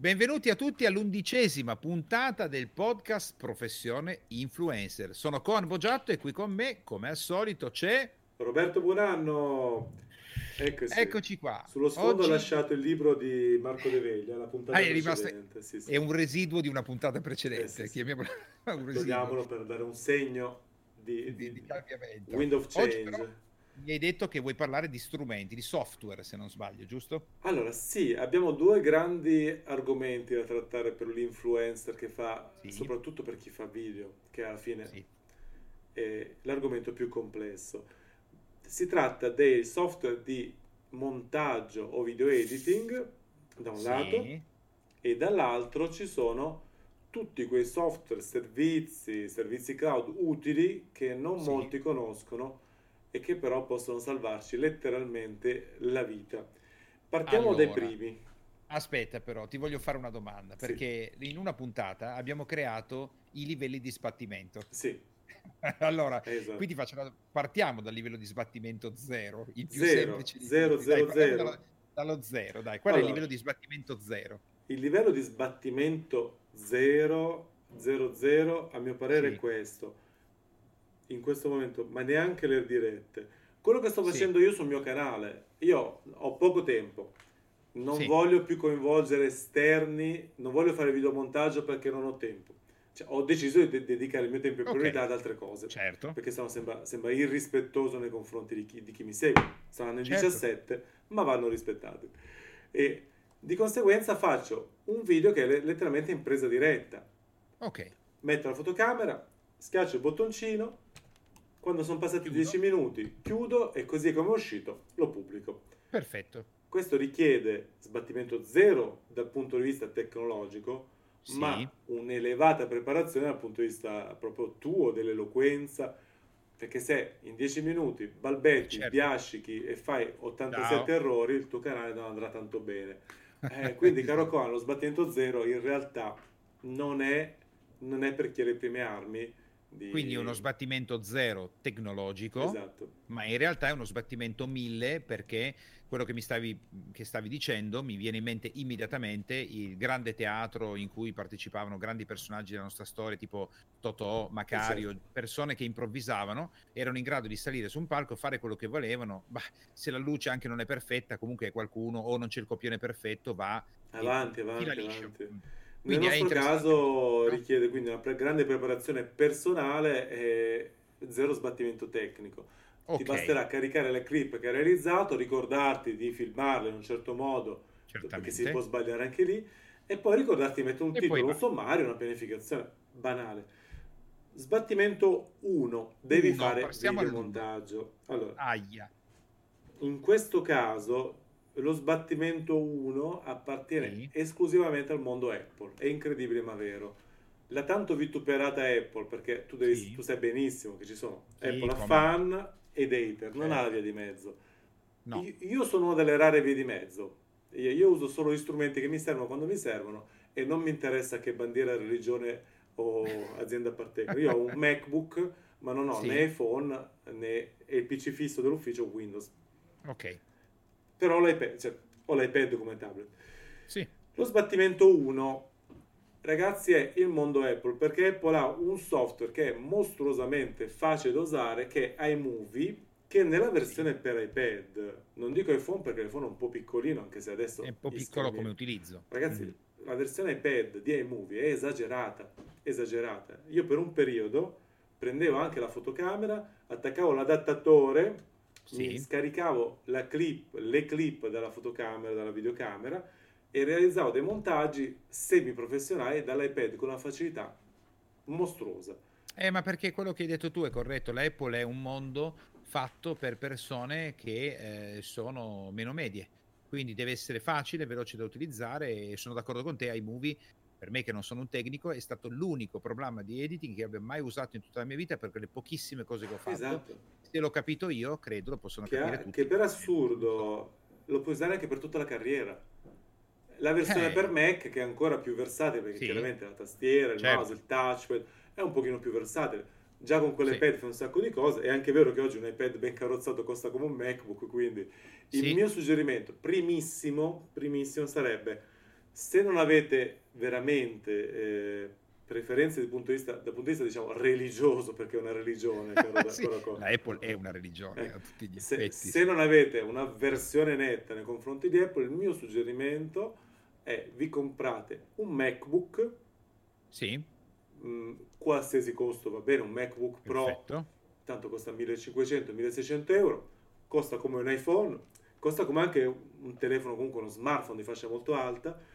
Benvenuti a tutti all'undicesima puntata del podcast Professione Influencer. Sono Coan Boggiatto e qui con me, come al solito, c'è Roberto Buonanno. Eccoci. Eccoci qua. Sullo sfondo Oggi... ho lasciato il libro di Marco De Veglia, la puntata ah, è precedente. Sì, sì. È un residuo di una puntata precedente. Eh, sì, Chiamiamolo un residuo. Togliamolo per dare un segno di, di, di cambiamento. Wind of change. Mi hai detto che vuoi parlare di strumenti, di software, se non sbaglio, giusto? Allora, sì, abbiamo due grandi argomenti da trattare per l'influencer che fa, sì. soprattutto per chi fa video, che alla fine sì. è l'argomento più complesso. Si tratta dei software di montaggio o video editing, da un sì. lato, e dall'altro ci sono tutti quei software, servizi, servizi cloud utili che non molti conoscono e che però possono salvarci letteralmente la vita. Partiamo allora, dai primi. Aspetta però, ti voglio fare una domanda, perché sì. in una puntata abbiamo creato i livelli di sbattimento. Sì. allora, esatto. quindi faccio, partiamo dal livello di sbattimento zero, il più zero, semplice. Zero, zero, dai, zero. Dallo, dallo zero, dai. Qual allora, è il livello di sbattimento zero? Il livello di sbattimento zero, zero, zero, a mio parere sì. è questo in questo momento, ma neanche le dirette. Quello che sto facendo sì. io sul mio canale, io ho poco tempo, non sì. voglio più coinvolgere esterni, non voglio fare videomontaggio perché non ho tempo. Cioè, ho deciso di dedicare il mio tempo in priorità okay. ad altre cose. Certo. Perché sennò sembra, sembra irrispettoso nei confronti di chi, di chi mi segue. Saranno in certo. 17, ma vanno rispettati. E di conseguenza faccio un video che è letteralmente in presa diretta. Ok. Metto la fotocamera, schiaccio il bottoncino, quando sono passati 10 minuti chiudo e così come è uscito lo pubblico. Perfetto. Questo richiede sbattimento zero dal punto di vista tecnologico, sì. ma un'elevata preparazione dal punto di vista proprio tuo, dell'eloquenza, perché se in 10 minuti balbetti, certo. biascichi e fai 87 Ciao. errori, il tuo canale non andrà tanto bene. Eh, quindi, caro Coan, lo sbattimento zero in realtà non è, non è per chi ha le prime armi, di... Quindi uno sbattimento zero tecnologico, esatto. ma in realtà è uno sbattimento mille perché quello che mi stavi, che stavi, dicendo mi viene in mente immediatamente il grande teatro in cui partecipavano grandi personaggi della nostra storia, tipo Totò, Macario, esatto. persone che improvvisavano, erano in grado di salire su un palco, fare quello che volevano. Bah, se la luce anche non è perfetta, comunque qualcuno o non c'è il copione perfetto, va avanti, avanti, avanti. Quindi Nel nostro caso richiede quindi una pre- grande preparazione personale e zero sbattimento tecnico. Okay. Ti basterà caricare le clip che hai realizzato, ricordarti di filmarle in un certo modo, perché si può sbagliare anche lì, e poi ricordarti di mettere un e titolo, un sommario, una pianificazione banale. Sbattimento 1, devi Uno, fare video montaggio. Allora, Aia. in questo caso lo sbattimento 1 appartiene sì. esclusivamente al mondo Apple. È incredibile ma vero. La tanto vituperata Apple, perché tu, devi, sì. tu sai benissimo che ci sono sì, Apple come... fan ed hater, non ha la via di mezzo. No. Io, io sono una delle rare vie di mezzo. Io, io, uso solo gli strumenti che mi servono quando mi servono e non mi interessa che bandiera, religione o azienda appartenga. Io ho un MacBook, ma non ho né iPhone né il PC fisso dell'ufficio Windows. Ok però l'iPad, cioè, ho l'iPad come tablet. Sì. Lo sbattimento 1, ragazzi, è il mondo Apple, perché Apple ha un software che è mostruosamente facile da usare, che è iMovie, che nella versione per iPad, non dico iPhone perché l'iPhone è un po' piccolino, anche se adesso... È un po' piccolo come utilizzo. Ragazzi, mm. la versione iPad di iMovie è esagerata, esagerata. Io per un periodo prendevo anche la fotocamera, attaccavo l'adattatore sì. scaricavo clip, le clip dalla fotocamera, dalla videocamera e realizzavo dei montaggi semi-professionali dall'iPad con una facilità mostruosa. Eh, ma perché quello che hai detto tu è corretto, l'Apple è un mondo fatto per persone che eh, sono meno medie, quindi deve essere facile, veloce da utilizzare e sono d'accordo con te, iMovie per me che non sono un tecnico, è stato l'unico programma di editing che abbia mai usato in tutta la mia vita perché le pochissime cose che ho fatto, esatto. se l'ho capito io, credo lo possono che capire ha, tutti. Che per assurdo lo puoi usare anche per tutta la carriera. La versione eh. per Mac che è ancora più versatile perché sì. chiaramente la tastiera, il certo. mouse, il touchpad è un pochino più versatile. Già con quell'iPad sì. fa un sacco di cose. È anche vero che oggi un iPad ben carrozzato costa come un MacBook, quindi il sì. mio suggerimento primissimo, primissimo sarebbe Se non avete veramente eh, preferenze dal punto di vista, punto di vista diciamo, religioso, perché è una religione. sì, la Apple è una religione eh, a tutti gli se, Se non avete una versione netta nei confronti di Apple, il mio suggerimento è vi comprate un MacBook. Sì. Mh, mm, qualsiasi costo va bene, un MacBook Pro. Tanto costa 1500-1600 euro. Costa come un iPhone. Costa come anche un telefono, comunque uno smartphone di fascia molto alta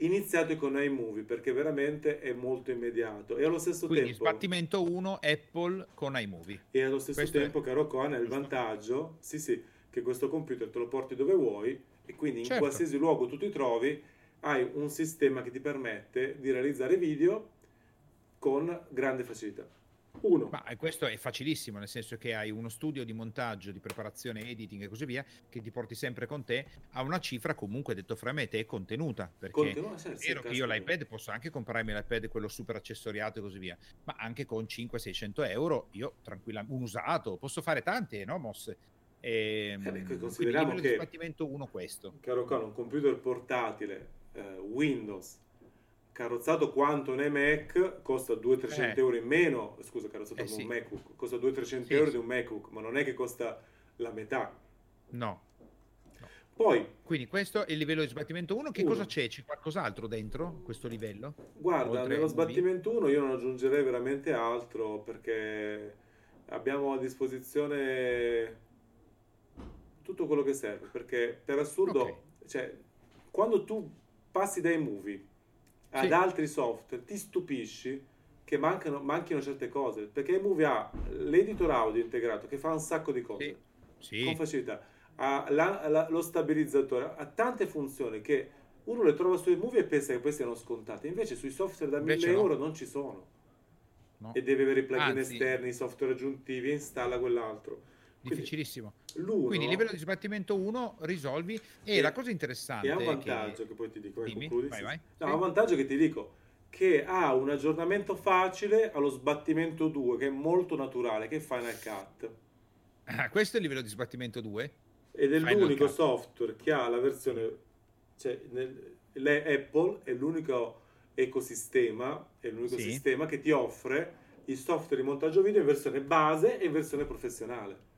iniziate con iMovie perché veramente è molto immediato. E allo stesso Quindi, tempo sbattimento 1 Apple con iMovie. E allo stesso questo tempo è... caro Coan ha il vantaggio sì sì che questo computer te lo porti dove vuoi e quindi in certo. qualsiasi luogo tu ti trovi hai un sistema che ti permette di realizzare video con grande facilità uno. Ma questo è facilissimo, nel senso che hai uno studio di montaggio, di preparazione, editing e così via, che ti porti sempre con te a una cifra comunque, detto fra me, te contenuta. Perché contenuta, sì, è vero che io l'iPad posso anche comprarmi l'iPad, quello super accessoriato e così via, ma anche con 500-600 euro io tranquillamente, un usato, posso fare tante, no Moss? E, ehm, eh, consideriamo che... Uno questo. Caro Carlo, un computer portatile, eh, Windows, carrozzato quanto un iMac costa 200-300 eh. euro in meno, scusa carrozzato eh, come sì. un MacBook, costa 200-300 sì, euro sì. di un MacBook, ma non è che costa la metà. No. no. Poi, Quindi questo è il livello di sbattimento 1, che uno. cosa c'è? C'è qualcos'altro dentro questo livello? Guarda, Oltre nello sbattimento 1 io non aggiungerei veramente altro perché abbiamo a disposizione tutto quello che serve, perché per assurdo, okay. cioè, quando tu passi dai movie ad sì. altri software, ti stupisci che mancano, manchino certe cose, perché iMovie ha l'editor audio integrato che fa un sacco di cose sì. Con facilità, ha la, la, lo stabilizzatore, ha tante funzioni che uno le trova su iMovie e pensa che poi siano scontate, invece sui software da 1000 euro non ci sono. No. E deve avere i plugin Anzi. esterni, software aggiuntivi, installa quell'altro difficilissimo. L'uno, Quindi livello di sbattimento 1 risolvi e, e, la cosa interessante è un vantaggio che, che poi ti dico, Dimmi, concludi, vai, vai. No, sì. un vantaggio che ti dico che ha un aggiornamento facile allo sbattimento 2 che è molto naturale, che è Final Cut. Ah, questo è il livello di sbattimento 2? Ed è Final l'unico Cut. software che ha la versione cioè nel, Apple è l'unico ecosistema, è l'unico sì. sistema che ti offre il software di montaggio video in versione base e in versione professionale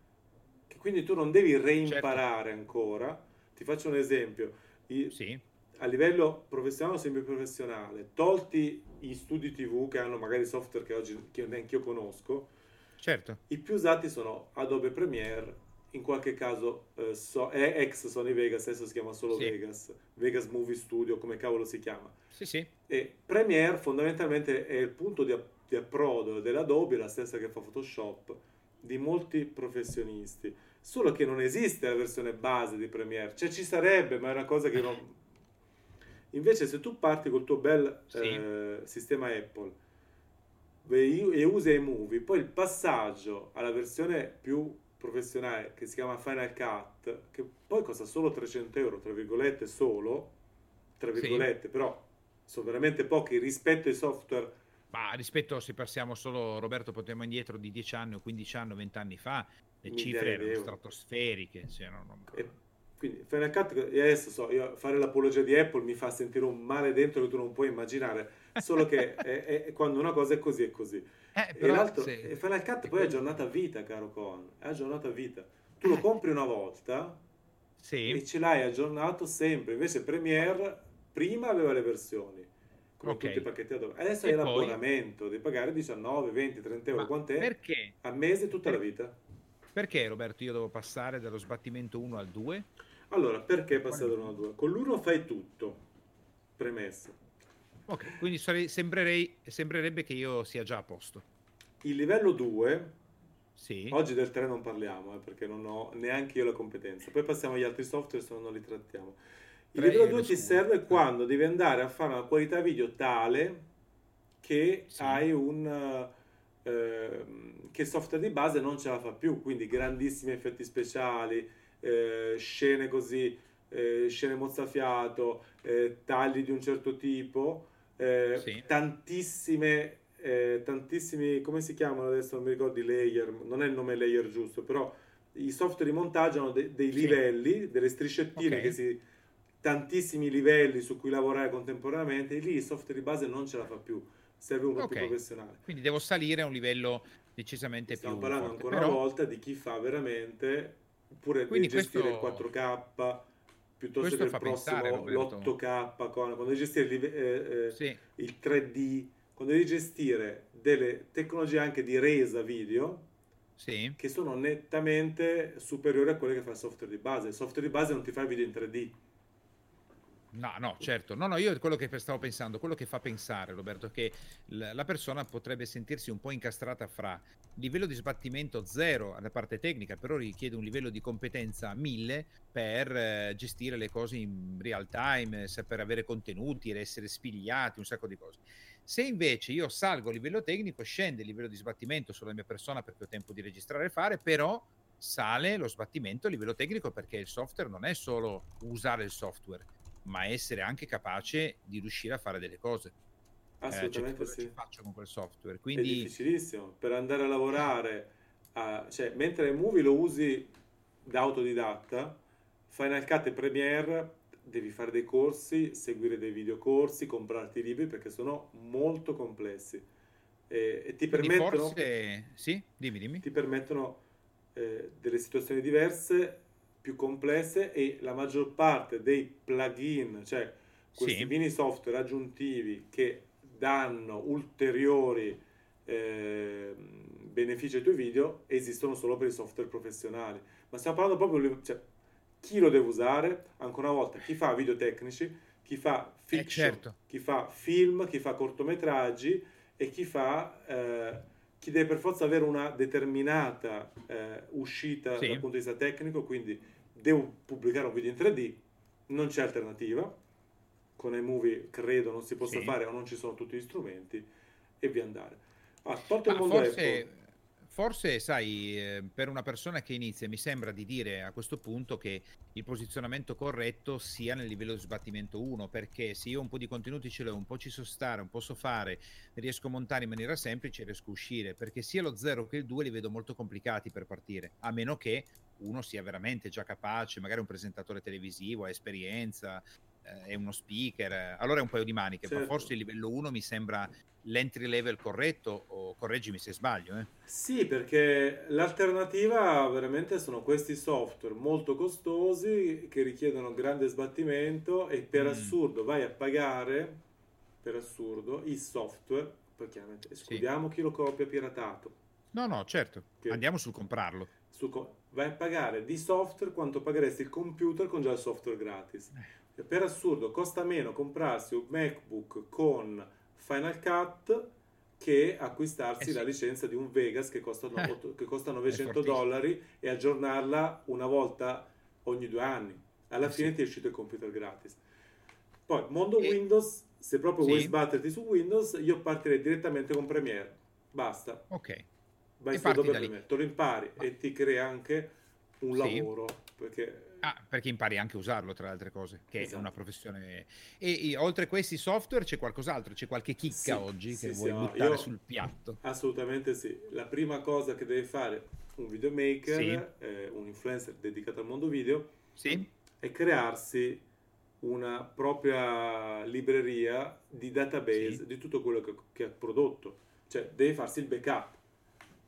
quindi tu non devi reimparare certo. ancora. Ti faccio un esempio. I, sì. A livello professionale o semiprofessionale, tolti gli studi TV che hanno magari software che oggi che neanche io conosco, certo. i più usati sono Adobe Premiere, in qualche caso eh, so, è ex Sony Vegas, adesso si chiama solo sì. Vegas, Vegas Movie Studio, come cavolo si chiama. Sì, sì. E Premiere fondamentalmente è il punto di, di approdo dell'Adobe, la stessa che fa Photoshop, di molti professionisti solo che non esiste la versione base di Premiere, cioè ci sarebbe, ma è una cosa che non... Invece se tu parti col tuo bel sì. eh, sistema Apple e usi iMovie, poi il passaggio alla versione più professionale che si chiama Final Cut, che poi costa solo 300 euro, tra virgolette solo, tra virgolette, sì. però sono veramente pochi rispetto ai software ma rispetto se passiamo solo, Roberto, potremmo indietro di 10 anni o 15 anni o 20 anni fa, le cifre erano stratosferiche. Cioè non. E quindi Final Cut, adesso so, io fare l'apologia di Apple mi fa sentire un male dentro che tu non puoi immaginare, solo che è, è, quando una cosa è così è così. Eh, però, e l'altro, se... Final Cut poi è aggiornata a vita, caro Cohen, è aggiornata a vita. Tu lo eh. compri una volta sì. e ce l'hai aggiornato sempre, invece Premiere prima aveva le versioni come okay. tutti i pacchetti. Adesso e hai poi... l'abbonamento, devi pagare 19, 20, 30 euro, Ma quant'è? Perché? A mese tutta per... la vita. Perché Roberto io devo passare dallo sbattimento 1 al 2? Allora, perché passare dall'1 al 2? Con l'1 fai tutto, premessa. Ok, quindi sembrerebbe che io sia già a posto. Il livello 2, sì. oggi del 3 non parliamo, eh, perché non ho neanche io la competenza. Poi passiamo agli altri software, se no non li trattiamo. Il livello 2 ti serve quando devi andare a fare una qualità video tale che sì. hai un eh, che il software di base non ce la fa più, quindi grandissimi effetti speciali, eh, scene così, eh, scene mozzafiato, eh, tagli di un certo tipo, eh, sì. tantissime, eh, tantissimi, come si chiamano adesso, non mi ricordo i layer, non è il nome layer giusto, però i software di montaggio hanno de- dei livelli, delle striscettine okay. che si tantissimi livelli su cui lavorare contemporaneamente, lì il software di base non ce la fa più, serve un po' okay. più professionale. Quindi devo salire a un livello decisamente Stiamo più parlando forte, ancora però... una volta di chi fa veramente, oppure Quindi di gestire questo... il 4K, piuttosto che il prossimo l'8K, quando devi gestire il, eh, eh, sì. il 3D, quando devi gestire delle tecnologie anche di resa video, sì. che sono nettamente superiori a quelle che fa il software di base. Il software di base non ti fa il video in 3D. No, no, certo. No, no, io quello che stavo pensando, quello che fa pensare, Roberto, è che la persona potrebbe sentirsi un po' incastrata fra livello di sbattimento zero alla parte tecnica, però richiede un livello di competenza mille per eh, gestire le cose in real time, per avere contenuti, essere spigliati, un sacco di cose. Se invece io salgo a livello tecnico, scende il livello di sbattimento sulla mia persona perché ho tempo di registrare e fare, però sale lo sbattimento a livello tecnico perché il software non è solo usare il software, ma essere anche capace di riuscire a fare delle cose. Assolutamente eh, cioè, sì. faccio con quel software. Quindi... È difficilissimo. Per andare a lavorare, a... cioè, mentre Movie lo usi da autodidatta, Final Cut e Premiere devi fare dei corsi, seguire dei videocorsi, comprarti libri perché sono molto complessi. E, e ti permettono... Forse... Sì, dimmi, dimmi. Ti permettono eh, delle situazioni diverse più complesse e la maggior parte dei plugin, cioè questi sì. mini software aggiuntivi che danno ulteriori eh, benefici ai tuoi video, esistono solo per i software professionali. Ma stiamo parlando proprio, cioè, chi lo deve usare? Ancora una volta, chi fa video tecnici, chi fa fiction, eh certo. chi fa film, chi fa cortometraggi e chi fa... Eh, chi deve per forza avere una determinata eh, uscita sì. dal punto di vista tecnico, quindi devo pubblicare un video in 3D, non c'è alternativa, con iMovie credo non si possa sì. fare o non ci sono tutti gli strumenti e via andare. Ah, tolto il mondo forse, Apple, forse, sai, eh, per una persona che inizia mi sembra di dire a questo punto che il posizionamento corretto sia nel livello di sbattimento 1, perché se io un po' di contenuti ce l'ho, un po' ci so stare, un po' so fare, riesco a montare in maniera semplice, riesco a uscire, perché sia lo 0 che il 2 li vedo molto complicati per partire, a meno che uno sia veramente già capace, magari un presentatore televisivo, ha esperienza, eh, è uno speaker, allora è un paio di maniche, certo. ma forse il livello 1 mi sembra l'entry level corretto o correggimi se sbaglio. Eh? Sì, perché l'alternativa veramente sono questi software molto costosi che richiedono grande sbattimento e per mm. assurdo vai a pagare, per assurdo, i software, poi chiaramente escludiamo sì. chi lo copia piratato. No, no, certo, che... andiamo sul comprarlo su, vai a pagare di software quanto pagheresti il computer con già il software gratis. Eh. Per assurdo costa meno comprarsi un MacBook con Final Cut che acquistarsi eh sì. la licenza di un Vegas che costa, eh. che costa 900 dollari e aggiornarla una volta ogni due anni. Alla eh fine sì. ti è uscito il computer gratis. Poi, mondo e... Windows, se proprio sì. vuoi sbatterti su Windows, io partirei direttamente con Premiere. Basta. Ok vai dove te lo impari e ti crea anche un sì. lavoro. Perché... Ah, perché impari anche a usarlo, tra le altre cose, che esatto. è una professione. E, e, oltre a questi software c'è qualcos'altro? C'è qualche chicca sì, oggi sì, che vuoi buttare io, sul piatto? Assolutamente sì. La prima cosa che deve fare un videomaker, eh, un influencer dedicato al mondo video, è crearsi una propria libreria di database di tutto quello che, che ha prodotto. Cioè, deve farsi il backup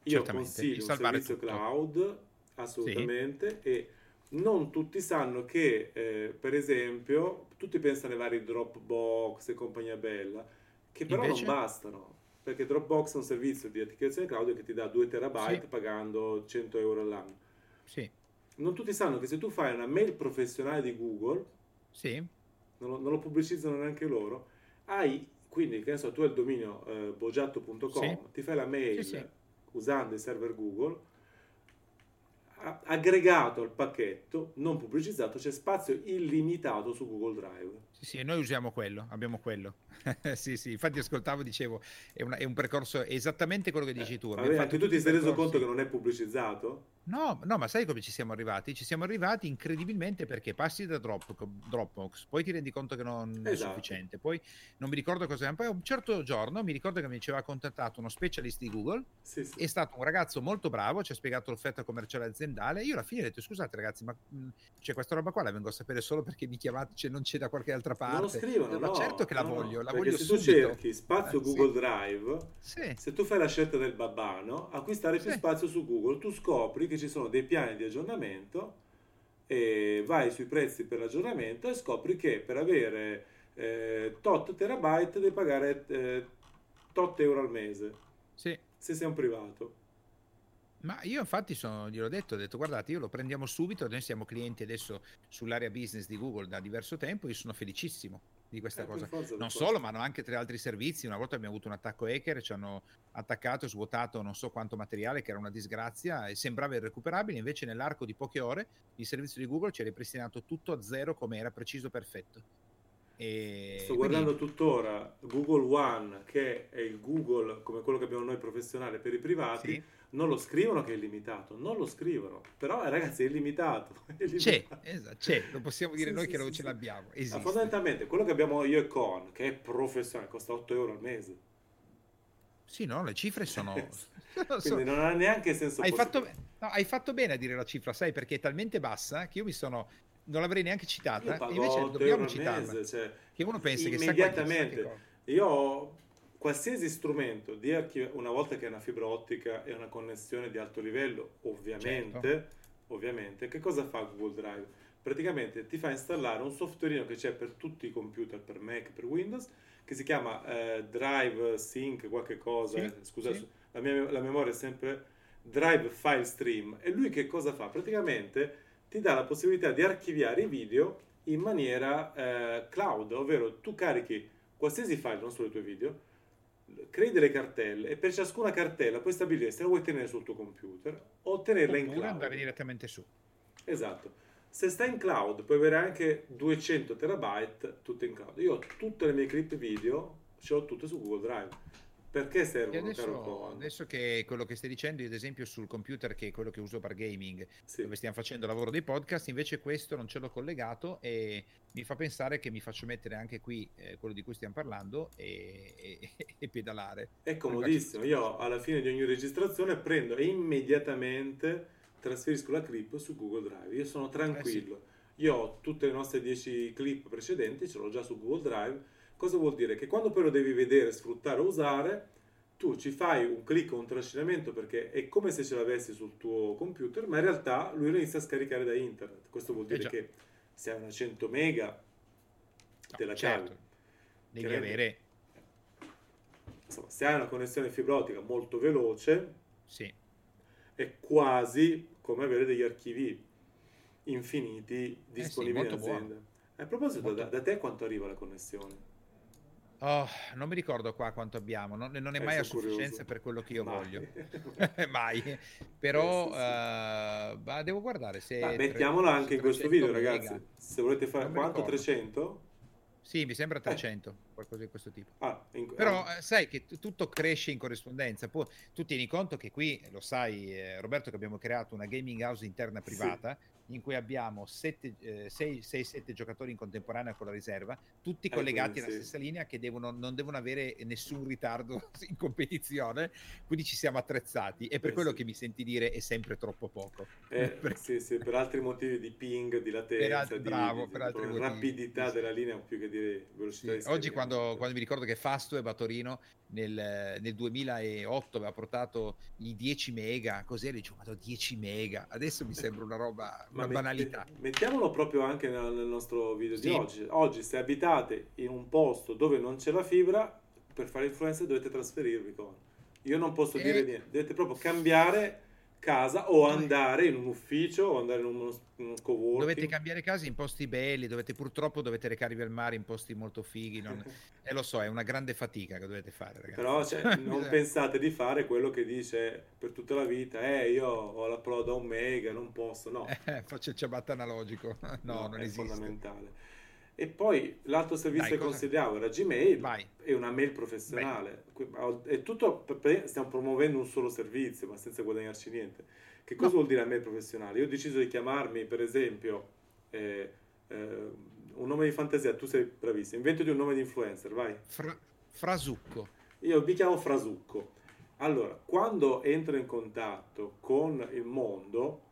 io consiglio un servizio tutto. cloud, assolutamente, sì. e non tutti sanno che, eh, per esempio, tutti pensano ai vari Dropbox e compagnia bella, che però Invece? non bastano, perché Dropbox è un servizio di archiviazione cloud che ti dà 2 terabyte sì. pagando 100 euro all'anno. Sì. Non tutti sanno che se tu fai una mail professionale di Google, sì. non, lo, non lo pubblicizzano neanche loro, hai, quindi, che ne so, tu hai il dominio eh, bogiatto.com, sì. ti fai la mail usando i server Google, aggregato al pacchetto, non pubblicizzato, c'è spazio illimitato su Google Drive. Sì, sì, noi usiamo quello, abbiamo quello. sì, sì, infatti ascoltavo, dicevo, è, una, è, un percorso esattamente quello che dici tu. Eh, vabbè, anche tu ti sei reso conto che non è pubblicizzato? No, no, ma sai come ci siamo arrivati? Ci siamo arrivati incredibilmente perché passi da Dropbox, poi ti rendi conto che non esatto. è sufficiente, poi non mi ricordo cosa, poi un certo giorno mi ricordo che mi aveva contattato uno specialist di Google, sì, sì. è stato un ragazzo molto bravo, ci ha spiegato l'offerta commerciale aziendale, io alla fine ho detto scusate ragazzi, ma mh, cioè, questa roba qua la vengo a sapere solo perché mi chiamate, cioè, non c'è da qualche altra parte. Non lo scrivono, ma no, certo che la no, voglio, la voglio se tu cerchi spazio eh, Google sì. Drive, se tu fai la scelta del babbano, acquistare più spazio su Google, tu scopri che ci sono dei piani di aggiornamento e vai sui prezzi per l'aggiornamento e scopri che per avere eh, tot terabyte devi pagare eh, tot euro al mese. Sì. Se sei un privato. Ma io infatti sono, gliel'ho detto, ho detto guardate io lo prendiamo subito, noi siamo clienti adesso sull'area business di Google da diverso tempo, io sono felicissimo di questa eh, cosa. Non solo, ma hanno anche tre altri servizi. Una volta abbiamo avuto un attacco hacker, ci hanno attaccato e svuotato non so quanto materiale, che era una disgrazia e sembrava irrecuperabile. Invece, nell'arco di poche ore, il servizio di Google ci ha ripristinato tutto a zero come era preciso perfetto. E Sto quindi... guardando tuttora Google One, che è il Google come quello che abbiamo noi professionale per i privati. Sì non lo scrivono che è illimitato, non lo scrivono, però eh, ragazzi è illimitato. È illimitato. C'è, esatto, c'è, lo possiamo dire sì, noi sì, che non sì, ce l'abbiamo. Esiste. fondamentalmente quello che abbiamo io e Con, che è professionale, costa 8 euro al mese. Sì, no, le cifre sono... Quindi so. non ha neanche senso. Hai fatto, no, hai fatto, bene a dire la cifra, sai, perché è talmente bassa che io mi sono... Non l'avrei neanche citata, invece dobbiamo citarla. Mese, cioè, che uno pensa che... Immediatamente. Io qualsiasi strumento di archivio, una volta che è una fibra ottica e una connessione di alto livello, ovviamente, certo. ovviamente, che cosa fa Google Drive? Praticamente ti fa installare un softwareino che c'è per tutti i computer, per Mac, per Windows, che si chiama eh, Drive Sync, qualche cosa, sì, eh, scusa, sì. La, mia, la memoria è sempre Drive File Stream. E lui che cosa fa? Praticamente ti dà la possibilità di archiviare i video in maniera eh, cloud, ovvero tu carichi qualsiasi file, non solo i tuoi video, crei delle cartelle e per ciascuna cartella puoi stabilire se la vuoi tenere sul tuo computer o tenerla in cloud. andare direttamente su. Esatto. Se sta in cloud puoi avere anche 200 terabyte tutte in cloud. Io ho tutte le mie clip video, ce l'ho tutte su Google Drive. Perché servono, adesso, adesso, che quello che stai dicendo, io ad esempio sul computer che è quello che uso per gaming, sì. dove stiamo facendo il lavoro dei podcast, invece questo non ce l'ho collegato e mi fa pensare che mi faccio mettere anche qui eh, quello di cui stiamo parlando e, e, e pedalare. È comodissimo, io alla fine di ogni registrazione prendo e immediatamente trasferisco la clip su Google Drive, io sono tranquillo. Eh sì. Io ho tutte le nostre 10 clip precedenti, ce l'ho già su Google Drive Cosa vuol dire? Che quando poi lo devi vedere, sfruttare o usare, tu ci fai un clic o un trascinamento perché è come se ce l'avessi sul tuo computer, ma in realtà lui lo inizia a scaricare da internet. Questo vuol dire eh che se hai una 100 mega te la certo. cavi. Devi avere... Insomma, se hai una connessione fibra ottica molto veloce, sì. è quasi come avere degli archivi infiniti disponibili eh sì, in azienda. A proposito, da, da te quanto arriva la connessione? Oh, non mi ricordo qua quanto abbiamo, non, non è mai a sufficienza curioso. per quello che io mai. voglio. mai. Però eh, sì, sì. Uh, devo guardare se... Ah, mettiamola anche in questo video, ragazzi. Se volete fare... Quanto? 300? Sì, mi sembra 300, eh. Qualcosa di questo tipo. Ah, in... Però ah. sai che t- tutto cresce in corrispondenza. Poi, tu tieni conto che qui, lo sai eh, Roberto, che abbiamo creato una gaming house interna privata. Sì in cui abbiamo 6-7 giocatori in contemporanea con la riserva, tutti eh, collegati alla sì. stessa linea che devono, non devono avere nessun ritardo in competizione, quindi ci siamo attrezzati e per eh, quello sì. che mi senti dire è sempre troppo poco. Eh, per... Sì, sì, per altri motivi di ping, di latenza, altri, di, bravo, di, per altri motivi, rapidità della linea più che dire velocità. Oggi quando, quando, mi ricordo che Fastweb a Torino nel, nel 2008 aveva portato i 10 mega, così dicevo, ma 10 mega, adesso mi sembra una roba una banalità. Mettiamolo proprio anche nel, nel nostro video sì. di oggi. Oggi, se abitate in un posto dove non c'è la fibra, per fare influencer dovete trasferirvi con. Io non posso e... dire niente, dovete proprio cambiare casa o andare in un ufficio o andare in uno, uno coworking. Dovete cambiare casa in posti belli, dovete purtroppo dovete recarvi al mare in posti molto fighi. Non... e lo so, è una grande fatica che dovete fare, ragazzi. Però cioè, non pensate di fare quello che dice per tutta la vita, eh, io ho l'upload a un mega, non posso, no. Eh, faccio il ciabatta analogico. no, no, non è esiste. fondamentale. E poi l'altro servizio Dai, che cosa... consigliavo era Gmail, Vai. è una mail professionale. È tutto, stiamo promuovendo un solo servizio, ma senza guadagnarci niente. Che cosa no. vuol dire a me professionale? Io ho deciso di chiamarmi, per esempio, eh, eh, un nome di fantasia, tu sei bravissimo, invento di un nome di influencer, vai. Fra- frasucco. Io mi chiamo Frasucco. Allora, quando entro in contatto con il mondo,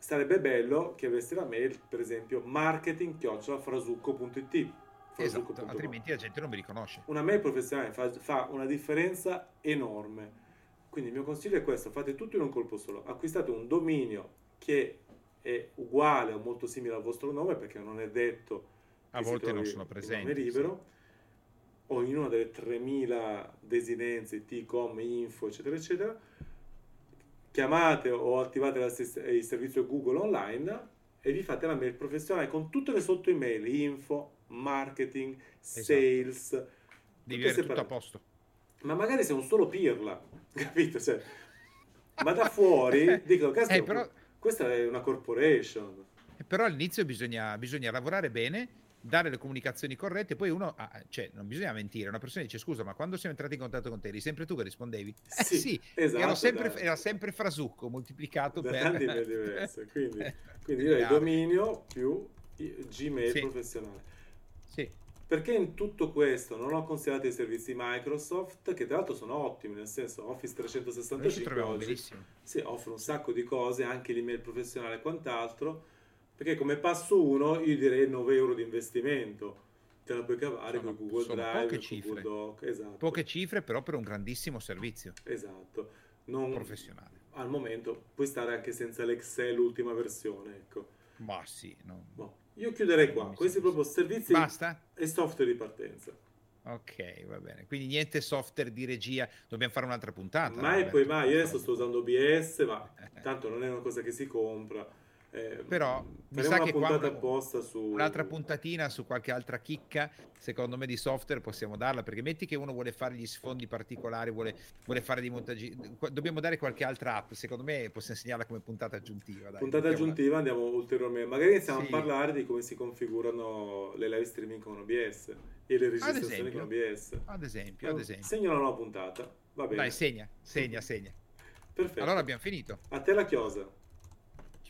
sarebbe bello che avessi la mail, per esempio, marketing-frasucco.it. Esatto, altrimenti la gente non mi riconosce. Una mail professionale fa, fa una differenza enorme. Quindi il mio consiglio è questo, fate tutto in un colpo solo. Acquistate un dominio che è uguale o molto simile al vostro nome, perché non è detto a volte non sono presenti. Libero, sì. o in una delle 3000 desinenze, T-com, info, eccetera, eccetera. Chiamate o attivate il servizio Google online e vi fate la mail professionale con tutte le sotto email, info, marketing, esatto. sales. Devi avere tutto a posto. Ma magari sei un solo pirla, capito? Cioè, ma da fuori dico, eh, però... questa è una corporation. Però all'inizio bisogna, bisogna lavorare bene dare le comunicazioni corrette, poi uno, ah, cioè, non bisogna mentire, una persona dice scusa, ma quando siamo entrati in contatto con te eri sempre tu che rispondevi? Eh sì, sì esatto, sempre, era sempre frasucco moltiplicato da per... tanti diversi, quindi, quindi direi dominio più Gmail sì. professionale. Sì. Perché in tutto questo non ho considerato i servizi Microsoft, che tra l'altro sono ottimi, nel senso Office 365 oggi sì, offre un sacco di cose, anche l'email professionale e quant'altro, perché come passo uno io direi 9 euro di investimento te la puoi cavare sono, con Google Drive, poche cifre. Google Doc, esatto. Poche cifre però per un grandissimo servizio. Esatto. Non, professionale. Al momento puoi stare anche senza l'Excel ultima versione, ecco. Ma sì, no. Boh. Io chiuderei qua, questi proprio servizi Basta? e software di partenza. Ok, va bene. Quindi niente software di regia, dobbiamo fare un'altra puntata. Mai no, poi mai, io adesso sto usando OBS, ma tanto non è una cosa che si compra eh, Però mi sa che qua apposta su... un'altra puntatina su qualche altra chicca, secondo me, di software possiamo darla. Perché metti che uno vuole fare gli sfondi particolari, vuole, vuole fare dei montaggi. Dobbiamo dare qualche altra app. Secondo me possiamo segnarla come puntata aggiuntiva. Dai, puntata aggiuntiva, andiamo ulteriormente. Magari iniziamo sì. a parlare di come si configurano le live streaming con OBS e le registrazioni con OBS. Ad esempio, ad esempio. Segno la nuova puntata. Va bene. Dai, segna, segna, segna. Perfetto. Allora abbiamo finito. A te la chiosa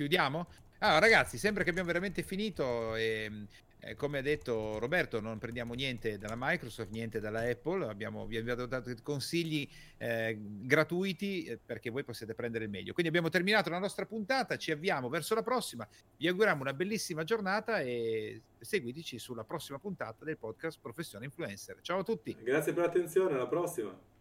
chiudiamo? Allora, ragazzi, sembra che abbiamo veramente finito. E, eh, come ha detto Roberto, non prendiamo niente dalla Microsoft, niente dalla Apple. Abbiamo, vi abbiamo dato consigli eh, gratuiti eh, perché voi possiate prendere il meglio. Quindi abbiamo terminato la nostra puntata, ci avviamo verso la prossima. Vi auguriamo una bellissima giornata e seguiteci sulla prossima puntata del podcast Professione Influencer. Ciao a tutti. Grazie per l'attenzione, alla prossima.